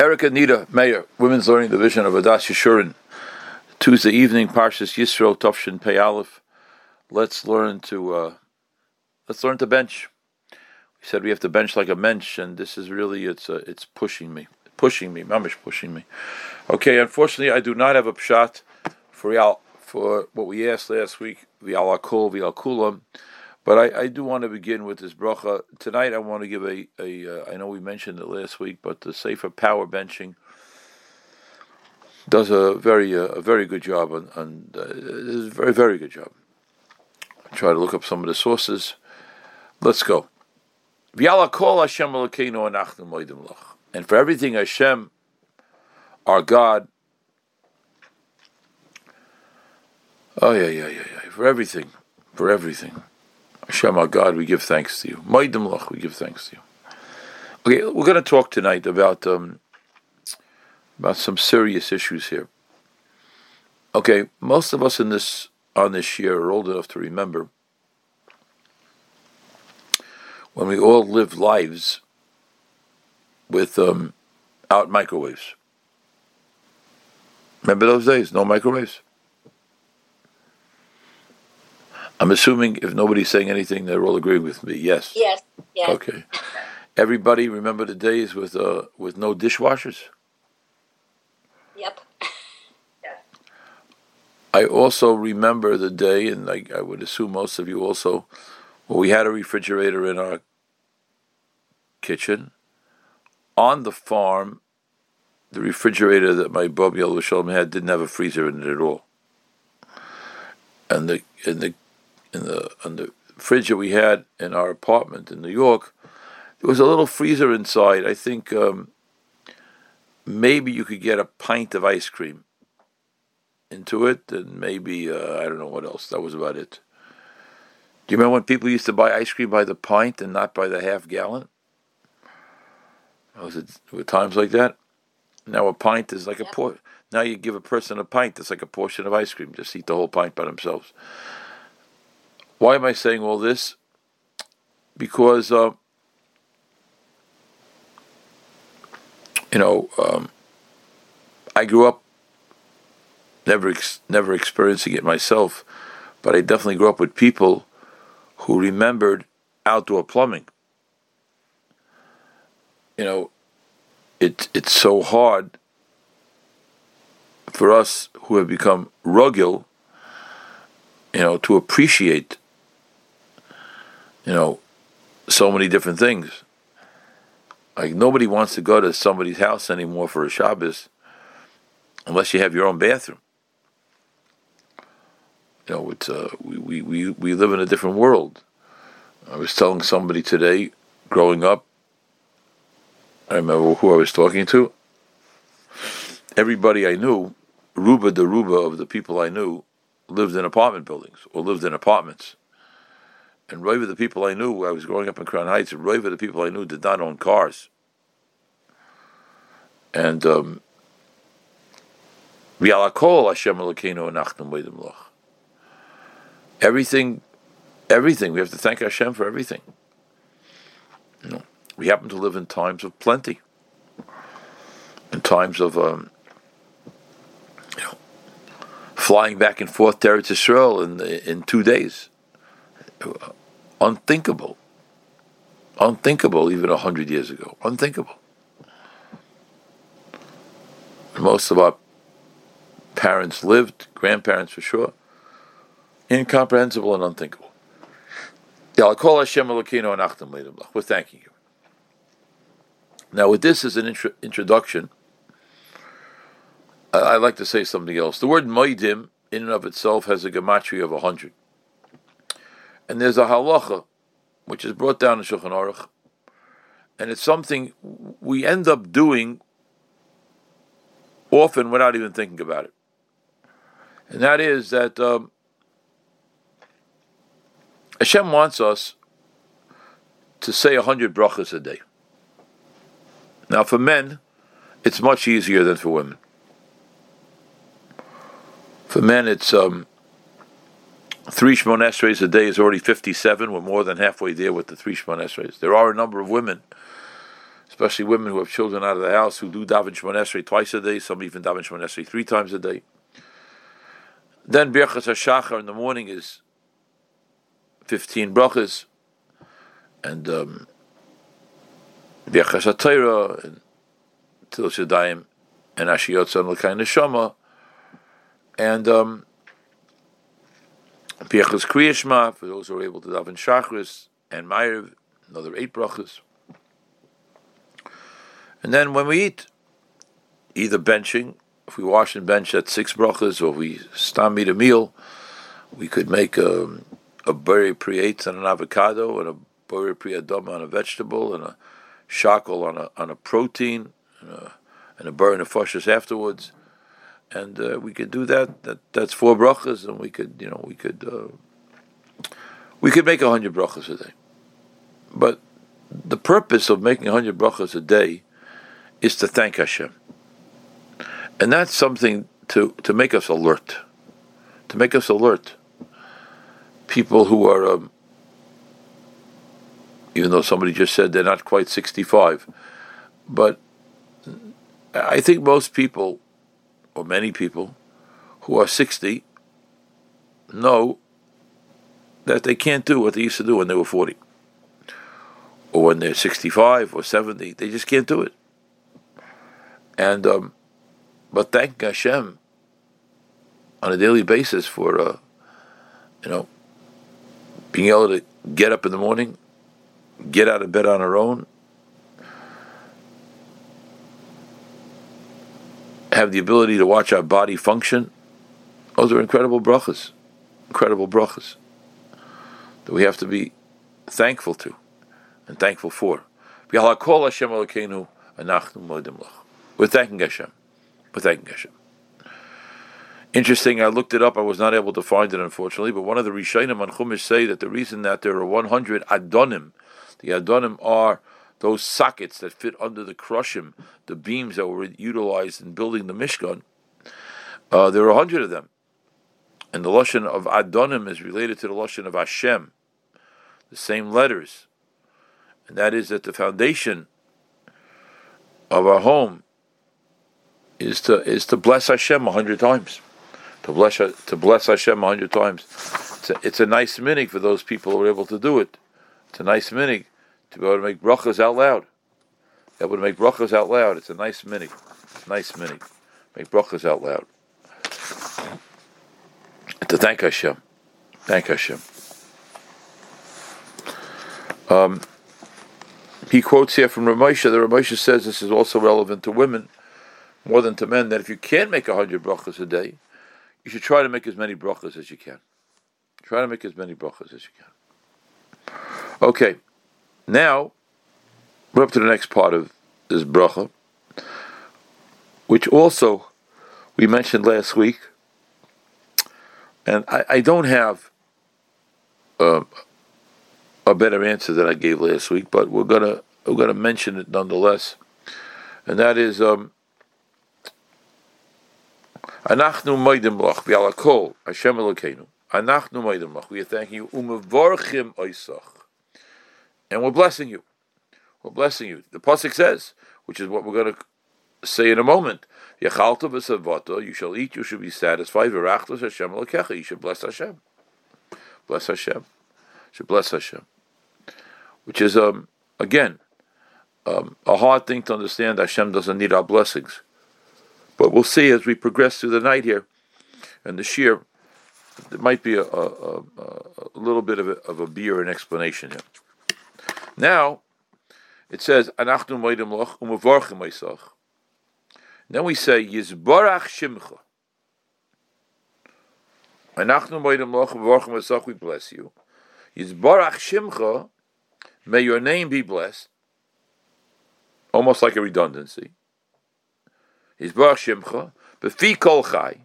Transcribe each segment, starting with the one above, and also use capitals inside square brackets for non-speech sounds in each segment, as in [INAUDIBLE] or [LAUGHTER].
Erica Nita Mayer, Women's Learning Division of Adas Yeshurun. Tuesday evening, Parshas Yisro Tovshin Pei Aleph. Let's learn to uh, let's learn to bench. We said we have to bench like a mensch, and this is really it's uh, it's pushing me, pushing me, mamish pushing me. Okay, unfortunately, I do not have a pshat for for what we asked last week, v'al akol v'al kulam. But I, I, do want to begin with this bracha tonight. I want to give a, a uh, I know we mentioned it last week, but the Safer Power Benching does a very uh, a very good job on, on uh, a very very good job. Try to look up some of the sources. Let's go. And for everything Hashem, our God, oh yeah, yeah, yeah, yeah, for everything, for everything. Hashem, our God, we give thanks to you. Maidim lach, we give thanks to you. Okay, we're going to talk tonight about um, about some serious issues here. Okay, most of us in this on this year are old enough to remember when we all lived lives with um, out microwaves. Remember those days? No microwaves. I'm assuming if nobody's saying anything, they're all agreeing with me. Yes. Yes. Yes. Okay. Everybody remember the days with uh, with no dishwashers. Yep. I also remember the day, and I, I would assume most of you also, when we had a refrigerator in our kitchen. On the farm, the refrigerator that my Bob Shalom had didn't have a freezer in it at all. And the in the in the in the fridge that we had in our apartment in New York, there was a little freezer inside. I think um, maybe you could get a pint of ice cream into it, and maybe uh, I don't know what else. That was about it. Do you remember when people used to buy ice cream by the pint and not by the half gallon? Was it with times like that? Now a pint is like a por- Now you give a person a pint that's like a portion of ice cream. Just eat the whole pint by themselves. Why am I saying all this? Because uh, you know um, I grew up never ex- never experiencing it myself, but I definitely grew up with people who remembered outdoor plumbing you know, it, it's so hard for us who have become rugil, you know, to appreciate, you know, so many different things. Like nobody wants to go to somebody's house anymore for a Shabbos unless you have your own bathroom. You know, it's uh, we, we, we live in a different world. I was telling somebody today, growing up, I remember who I was talking to. Everybody I knew, Ruba the Ruba of the people I knew, lived in apartment buildings or lived in apartments. And Roiva, the people I knew, I was growing up in Crown Heights, and Roiva, the people I knew, did not own cars. And um, Everything, everything. We have to thank Hashem for everything. You know. We happen to live in times of plenty, in times of um, flying back and forth to Eretz Yisrael in in two days. Unthinkable, unthinkable even a hundred years ago. Unthinkable. Most of our parents lived, grandparents for sure, incomprehensible and unthinkable. We're thanking you. Now, with this as an intro- introduction, I- would like to say something else. The word moedim, in and of itself, has a gematria of 100. And there's a halacha, which is brought down in Shulchan Aruch, and it's something we end up doing often without even thinking about it. And that is that um, Hashem wants us to say a hundred brachas a day. Now, for men, it's much easier than for women. For men, it's um, three Shemon Esrei a day is already 57. We're more than halfway there with the three Shemon Esrei. There are a number of women especially women who have children out of the house who do daven Shemon Esrei twice a day, some even daven Shemon Esrei three times a day. Then Birchas HaShachar in the morning is 15 brachas, and um, Birchas HaTorah, and Til Shadayim, and Ashiyot Son L'Kai Neshama, and um, Birchas Kriyashma, for those who are able to daven Shachris, and Ma'ariv, another eight brachas. And then when we eat, either benching, if we wash and bench at six brachas, or we stam eat a meal, we could make um, a, a buri priate on an avocado, and a buri priadoma on a vegetable, and a shackle on a on a protein, and a, and a burn of fushes afterwards. And uh, we could do that. That that's four brachas, and we could, you know, we could uh, we could make hundred brachas a day. But the purpose of making hundred brachas a day is to thank Hashem. And that's something to, to make us alert. To make us alert. People who are, um, even though somebody just said they're not quite 65, but I think most people, or many people, who are 60 know that they can't do what they used to do when they were 40 or when they're 65 or 70. They just can't do it. And um, but thank Hashem on a daily basis for uh, you know being able to get up in the morning, get out of bed on our own, have the ability to watch our body function. Those are incredible brachas, incredible brachas that we have to be thankful to and thankful for. We're thanking Hashem. We're thanking Hashem. Interesting, I looked it up. I was not able to find it, unfortunately. But one of the Rishonim on Chumash say that the reason that there are 100 Adonim, the Adonim are those sockets that fit under the krushim, the beams that were utilized in building the Mishkan. Uh, there are a 100 of them. And the Lashon of Adonim is related to the Lashon of Hashem, the same letters. And that is that the foundation of our home is to is to bless Hashem a hundred times, to bless to bless Hashem a hundred times. It's a, it's a nice minig for those people who are able to do it. It's a nice minig to be able to make brachas out loud. Able to make brachas out loud. It's a nice minig. Nice mini. Make brachas out loud. To thank Hashem. Thank Hashem. Um, he quotes here from Ramosha. The Ramosha says this is also relevant to women more than to men, that if you can't make hundred brachas a day, you should try to make as many brachas as you can. Try to make as many brachas as you can. Okay, now we're up to the next part of this bracha, which also we mentioned last week, and I, I don't have uh, a better answer than I gave last week, but we're gonna we're gonna mention it nonetheless, and that is um, Anachnu moedim lach v'alakol Hashem Elokeinu. Anachnu moedim lach. We are thanking you. Umevorchim oisach. And we're blessing you. We're blessing you. The pasuk says, which is what we're going to say in a moment. You shall eat. You should be satisfied. You should bless Hashem. Bless Hashem. You should bless Hashem. Which is um again um, a hard thing to understand. Hashem doesn't need our blessings. But we'll see as we progress through the night here, and the shear, there might be a, a, a, a little bit of a, of a beer and explanation here. Now, it says, Anachnu moedim loch umevorchim oisach. Then we say, Yizbarach shimcha. Anachnu moedim loch umevorchim oisach, we bless you. Yizbarach shimcha, may your name be blessed. Almost like a redundancy. Yisbarach Shimcha, Befi Kol Chai,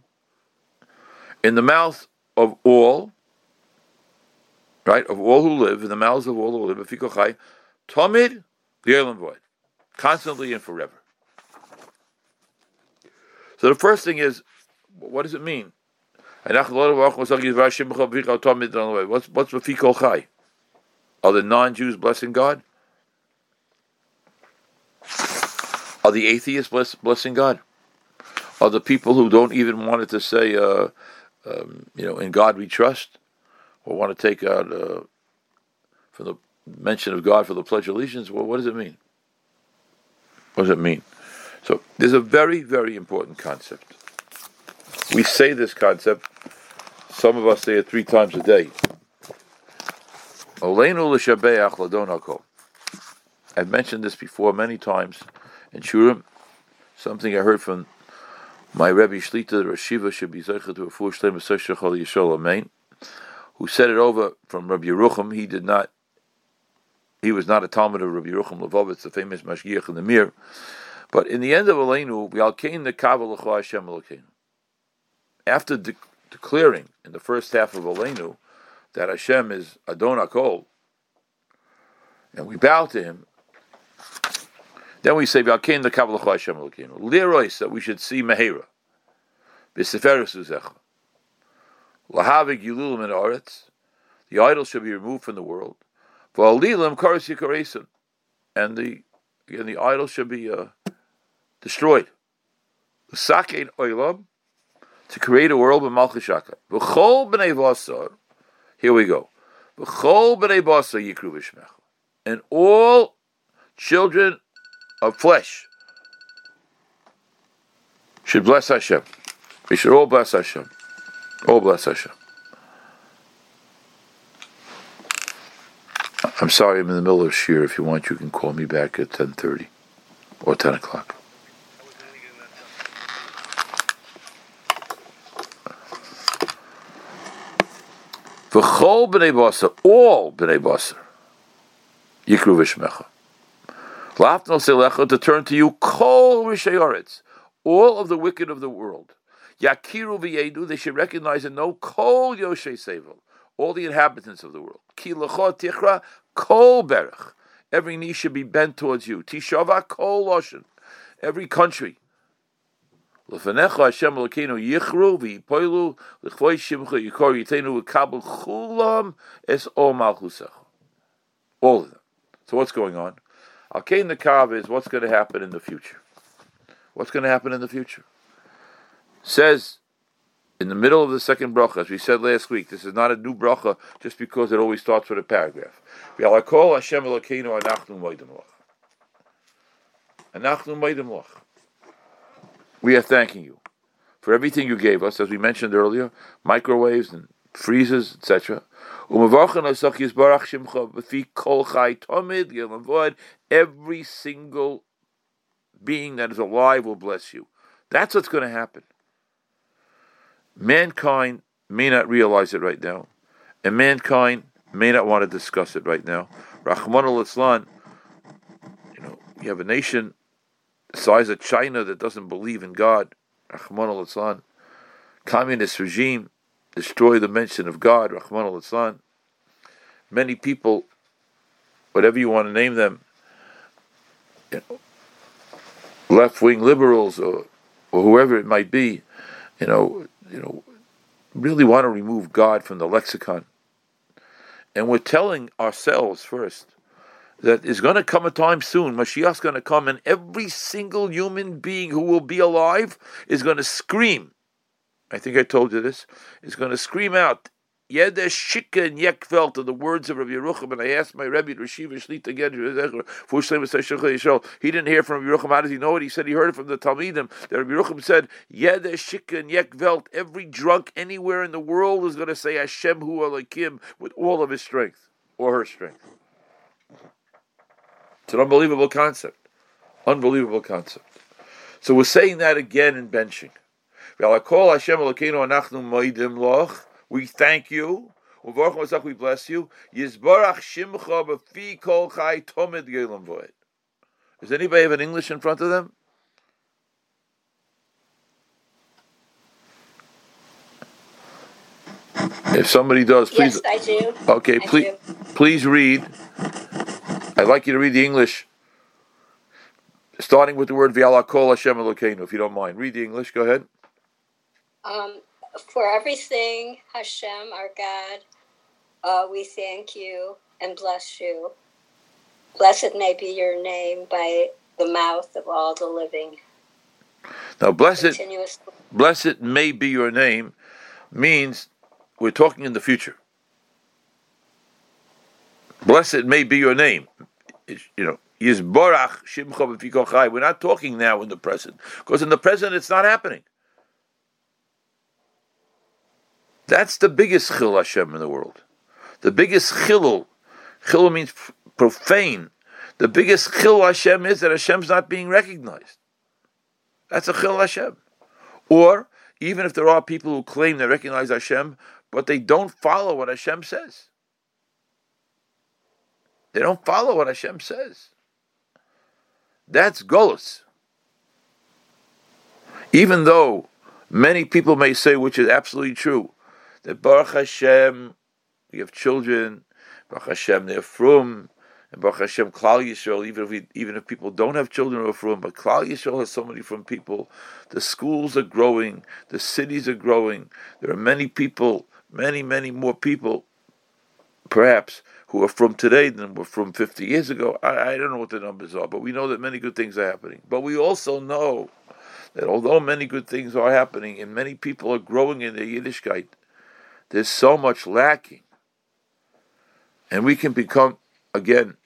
in the mouth of all, right, of all who live, in the mouths of all who live, Befi Kol Chai, Tomid, V'yelim Void, constantly and forever. So the first thing is, what does it mean? What's what's Chai? Are the non-Jews blessing God? Are the atheists bless, blessing God? Are the people who don't even want it to say, uh, um, you know, in God we trust, or want to take out uh, from the mention of God for the Pledge of Allegiance? Well, what does it mean? What does it mean? So there's a very, very important concept. We say this concept. Some of us say it three times a day. I've mentioned this before many times in Shurim. Something I heard from my Rebbe Shlita, the Rashiva, should be to a four Shlem Yishol Yishol who said it over from Rabbi Yerucham. He did not, he was not a Talmud of Rabbi Yerucham Levovitz, the famous Mashgiach in the Mir. But in the end of Aleinu, we alkein the Kaval Hashem Elokeinu. After de- declaring in the first half of Aleinu that Hashem is Adon Akol, and we bow to Him, then we say V'alkein the Kaval Hashem Elokeinu. Lirois that we should see Mehera. B'seferus Uzecha. Lahavik Yululim in Oretz. The idol should be removed from the world. V'alilim Karas Yikaresim. And the again the idol should be uh, destroyed. Sakein oilam to create a world with malchishaka. V'chol b'nei vasar. Here we go. V'chol b'nei vasar yikru v'shmech. And all children of flesh should bless Hashem. We should all bless Hashem. All bless Hashem. I'm sorry, I'm in the middle of shir. If you want, you can call me back at 10.30 or 10 o'clock. V'chol b'nei basar, all b'nei basar, yikru v'shmecha. Lafno selecha, to turn to you, kol r'shayoretz, all of the wicked of the world. Yakiru v'yedu, they should recognize and know kol yoshei sevel, all the inhabitants of the world. Ki l'chot tichra, kol berach, every knee should be bent towards you. Tishava kol loshen, every country. L'fanecha Hashem Elokeinu yichru v'yipoilu l'chvoy shimcha yikor yitenu v'kabel chulam es o malchusach. All of them. So what's going on? Alkein the Kav is what's going to happen in the future. What's going to happen in the future? Says in the middle of the second bracha, as we said last week, this is not a new bracha just because it always starts with a paragraph. Hashem Elokeinu anachnu moedim. Anachnu moedim. We are thanking you for everything you gave us, as we mentioned earlier, microwaves and freezers, etc. Every single being that is alive will bless you. That's what's going to happen. Mankind may not realize it right now, and mankind may not want to discuss it right now. Rachmana litzlan, you know, you have a nation the size of China that doesn't believe in God, Rachmana litzlan, communist regime, destroy the mention of God, Rachmana litzlan. Many people, whatever you want to name them, you know, left wing liberals or, or whoever it might be, you know, you know, really want to remove God from the lexicon. And we're telling ourselves first that is going to come a time soon. Mashiach's going to come, and every single human being who will be alive is going to scream. I think I told you this. Is going to scream out, Yeder Shika and Yekvelt are the words of Rabbi Yerucham, and I asked my Rebbe Rashiva Shlita again, he didn't hear from Rabbi Yerucham. How does he know it? He said he heard it from the Talmidim. That Rabbi Yerucham said, Yeder Shika and Yekvelt, every drunk anywhere in the world is going to say Hashem Hu Alakim with all of his strength, or her strength. It's an unbelievable concept. Unbelievable concept. So we're saying that again in benching. We thank you. We bless you. Does anybody have an English in front of them? If somebody does, please. Yes, I do. Okay, I please, do. please read. I'd like you to read the English, starting with the word V'ala Kol Hashem Elokeinu, if you don't mind. Read the English. Go ahead. Um, for everything, Hashem, our God, uh, we thank you and bless you. Blessed may be your name by the mouth of all the living. Now, blessed, blessed may be your name means we're talking in the future. Blessed may be your name. It's, you know, Yizborach Shimcha We're not talking now in the present, because in the present it's not happening. That's the biggest chil Hashem in the world. The biggest chilul. Chilul means profane. The biggest chil Hashem is that Hashem's not being recognized. That's a chil Hashem. Or even if there are people who claim they recognize Hashem, but they don't follow what Hashem says. They don't follow what Hashem says. That's Golos. Even though many people may say, which is absolutely true, that Baruch Hashem, we have children, Baruch Hashem, they're from, and Baruch Hashem, Klal Yisrael, even if we, even if people don't have children who are from, but Klal Yisrael has so many from people. The schools are growing, the cities are growing. There are many people, many, many more people, perhaps, who are from today than were from 50 years ago. I, I don't know what the numbers are, but we know that many good things are happening. But we also know that although many good things are happening and many people are growing in their Yiddishkeit, there's so much lacking. And we can become, again,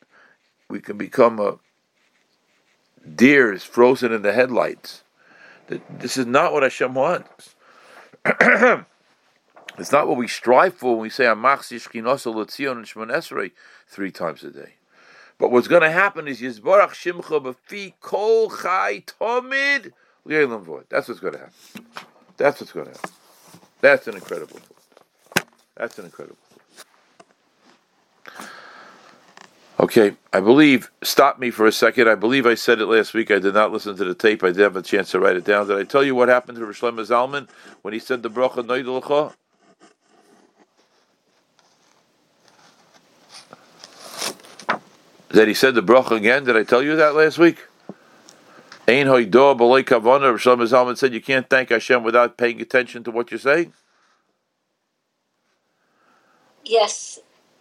we can become a deers frozen in the headlights. This is not what Hashem wants. [CLEARS THROAT] It's not what we strive for when we say Amachsi Shchinosa Letzion and Shmonesrei three times a day. But what's going to happen is Yizbarach Shimcha B'fi Kol Chai Tomid That's what's going to happen. That's what's going to happen. That's an incredible. That's an incredible thought. Okay, I believe, stop me for a second. I believe I said it last week. I did not listen to the tape. I didn't have a chance to write it down. Did I tell you what happened to Rishlam Zalman when he said the bracha Noidulcha? that he said the bracha again. Did I tell you that last week? Ein hoidoa b'loy kavana. Shlomo Zalman said you can't thank Hashem without paying attention to what you're saying. Yes.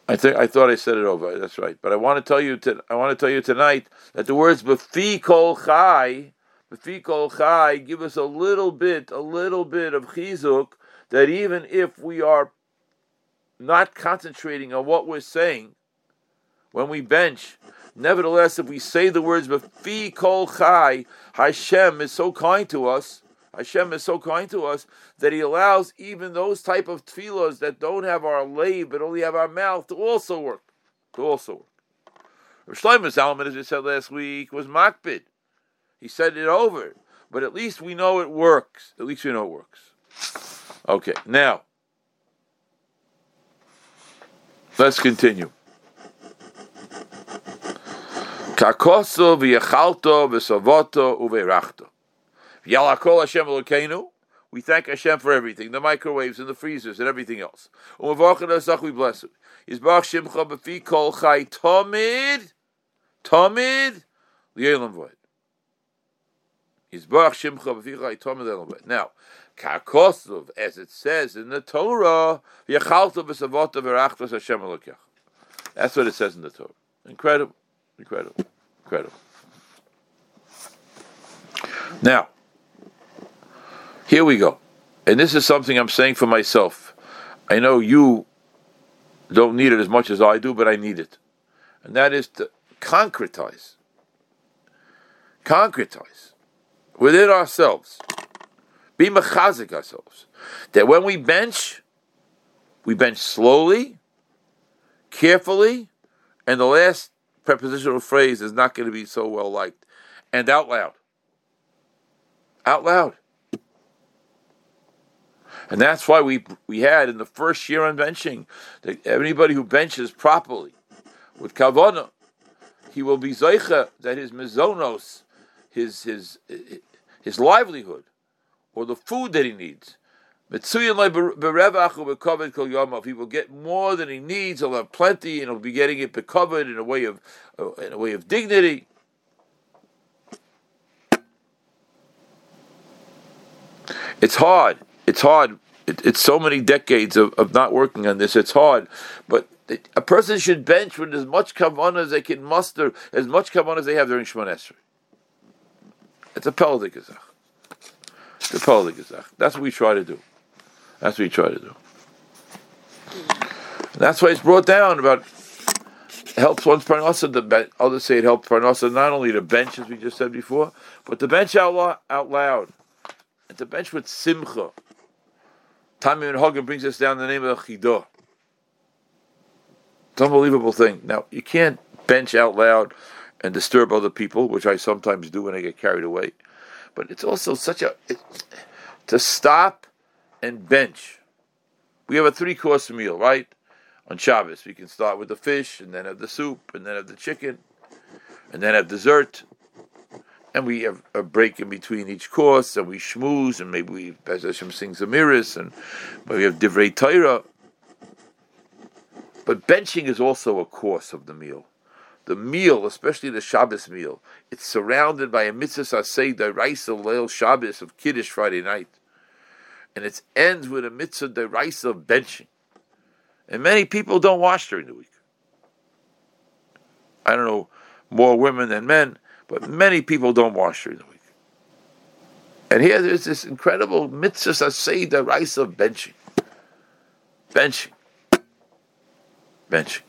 I think I thought I said it over. That's right. But I want to tell you. To, I want to tell you tonight that the words "befi kol chai," "befi kol chai" give us a little bit, a little bit of chizuk that even if we are not concentrating on what we're saying, when we bench. Nevertheless, if we say the words "Befi kol chai," Hashem is so kind to us. Hashem is so kind to us that He allows even those type of tefillos that don't have our lave but only have our mouth to also work. To also work. Rav Shlomo Zalman, as we said last week, was makbid. He said it over, but at least we know it works. At least we know it works. Okay, now let's continue. Kakoso v'yachalto v'savoto uve'rachto. Yalakol Hashem Elokeinu. We thank Hashem for everything, the microwaves and the freezers and everything else. We bless it. Yizbach Shimcha b'fi kol chai tomid, tomid, li'elam void. Yizbach Shimcha b'fi chai tomid, li'elam void. Now, Kakosov, as it says in the Torah, Yachalto v'savoto v'rachto Hashem Elokech. That's what it says in the Torah. Incredible. Incredible. Incredible. Now, here we go. And this is something I'm saying for myself. I know you don't need it as much as I do, but I need it. And that is to concretize. Concretize within ourselves. Be mechazik ourselves. That when we bench, we bench slowly, carefully, and the last prepositional phrase is not going to be so well liked. And out loud. Out loud. And that's why we we had in the first year on benching that anybody who benches properly with kavana, he will be zeicha that his mezonos, his his his livelihood, or the food that he needs, he will get more than he needs, he'll have plenty, and he'll be getting it covered in a way of uh, in a way of dignity. It's hard. It's hard. It, it's so many decades of, of not working on this. It's hard, but a person should bench with as much kavanah as they can muster, as much kavanah as they have during Shemon Esrei. It's a peldik gezach. It's a gezach. That's what we try to do. That's what we try to do. And that's why it's brought down about helps one's parnasa. The others say it helps parnasa not only to bench as we just said before, but to bench out, loud, out loud and to bench with simcha. Tamim and Hagen brings us down the name of chidah. It's an unbelievable thing. Now you can't bench out loud and disturb other people, which I sometimes do when I get carried away. But it's also such a it, to stop and bench. We have a three course meal, right? On Shabbos, we can start with the fish, and then have the soup, and then have the chicken, and then have dessert. And we have a break in between each course, and we schmooze, and maybe we Bez Hashem sings Amiris, and we have Divrei Torah. But benching is also a course of the meal the meal, especially the Shabbos meal, it's surrounded by a mitzvah asay deraisa leil Shabbos of Kiddush Friday night, and it ends with a mitzvah deraisa of benching. And many people don't wash during the week. I don't know more women than men, but many people don't wash during the week. And here there's this incredible mitzvah asay deraisa of benching, benching, benching.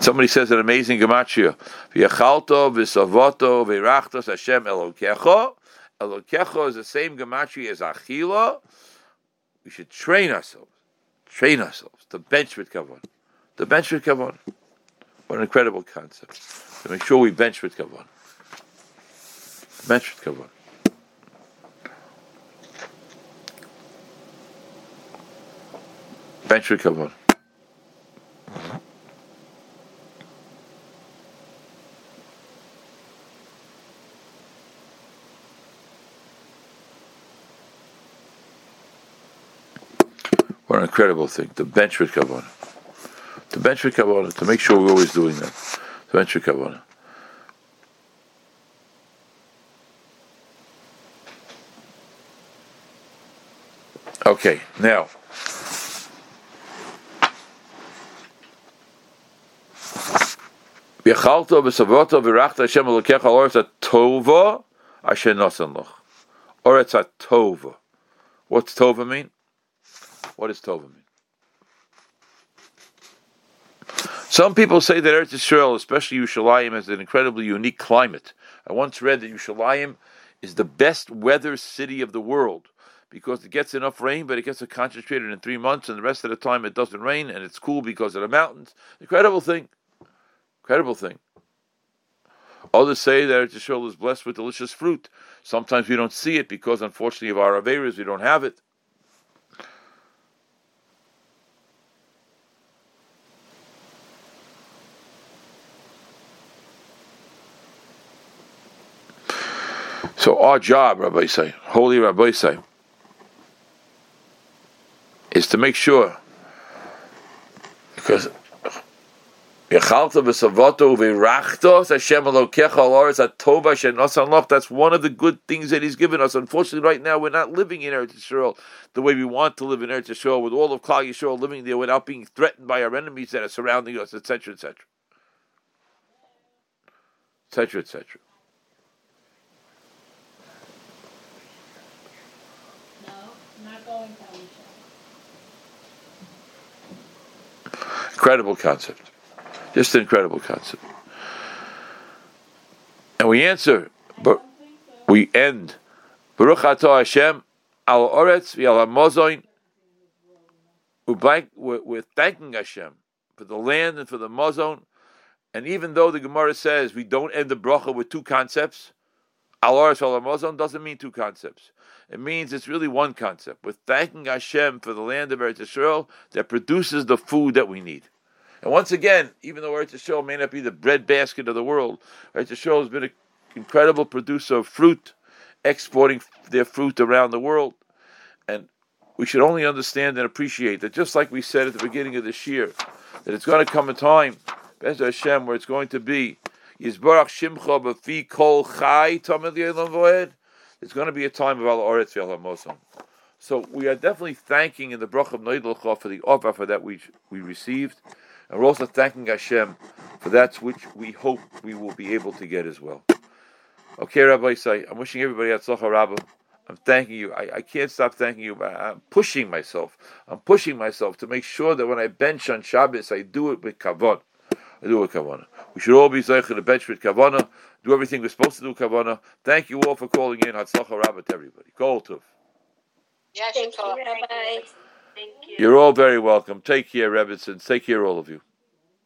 Somebody says an amazing gematria. V'yachalto v'savoto v'irachtos Hashem Elokecho. Elokecho is the same gematria as Achila. We should train ourselves, train ourselves to bench with kavon. The bench with kavon. What an incredible concept. To make sure we bench with kavon. Bench with kavon. Bench with kavon. What an incredible thing. The bench with Kavanah. Bench with Kavanah, to make sure we're always doing that. Bench with Kavanah. Okay, now. V'yachalto v'savoto v'rachta Hashem elokecha oretz tova asher nosan loch. Oretz tova. What's tova mean? What does Tova mean? Some people say that Eretz Yisrael, especially Yerushalayim, has an incredibly unique climate. I once read that Yerushalayim is the best weather city of the world because it gets enough rain, but it gets concentrated in three months, and the rest of the time it doesn't rain, and it's cool because of the mountains. Incredible thing. Incredible thing. Others say that Eretz Yisrael is blessed with delicious fruit. Sometimes we don't see it because, unfortunately, of our Averas, we don't have it. So our job, Rabbi say, holy Rabbi say, is to make sure because that's one of the good things that He's given us. Unfortunately, right now we're not living in Eretz Yisrael the way we want to live in Eretz Yisrael, with all of Klal Yisrael living there without being threatened by our enemies that are surrounding us, etc., etc., etc., etc. Incredible concept. Just an incredible concept. And we answer, but we end. Baruch atah Hashem al oretz v'al hamozoin. We're thanking Hashem for the land and for the mozon. And even though the Gemara says we don't end the bracha with two concepts, al oretz doesn't mean two concepts. It means it's really one concept. We're thanking Hashem for the land of Eretz Yisrael that produces the food that we need. And once again, even though Eretz Yisrael may not be the breadbasket of the world, Eretz Yisrael has been an incredible producer of fruit, exporting their fruit around the world. And we should only understand and appreciate that just like we said at the beginning of this year, that it's going to come a time, Bez Hashem, where it's going to be Shimcha Kol Chai Tamid Voed it's going to be a time of Al Oretz Yal So we are definitely thanking in the Brach of Noidlcha for the offer that we we received, and we're also thanking Hashem for that which we hope we will be able to get as well. Okay, Rabbi say, I'm wishing everybody Hatzlacha Rabbah. I'm thanking you. I, I can't stop thanking you, but I'm pushing myself. I'm pushing myself to make sure that when I bench on Shabbos, I do it with kavod. I do it with kavana. We should all be zeicher to bench with kavana. Do everything we're supposed to do kavana. Thank you all for calling in. Hatzlacha Rabbah to everybody. Kol tov. Thank you, Rabbi. Thank you. You're all very welcome. Take care, Rebbitzin. Take care, all of you.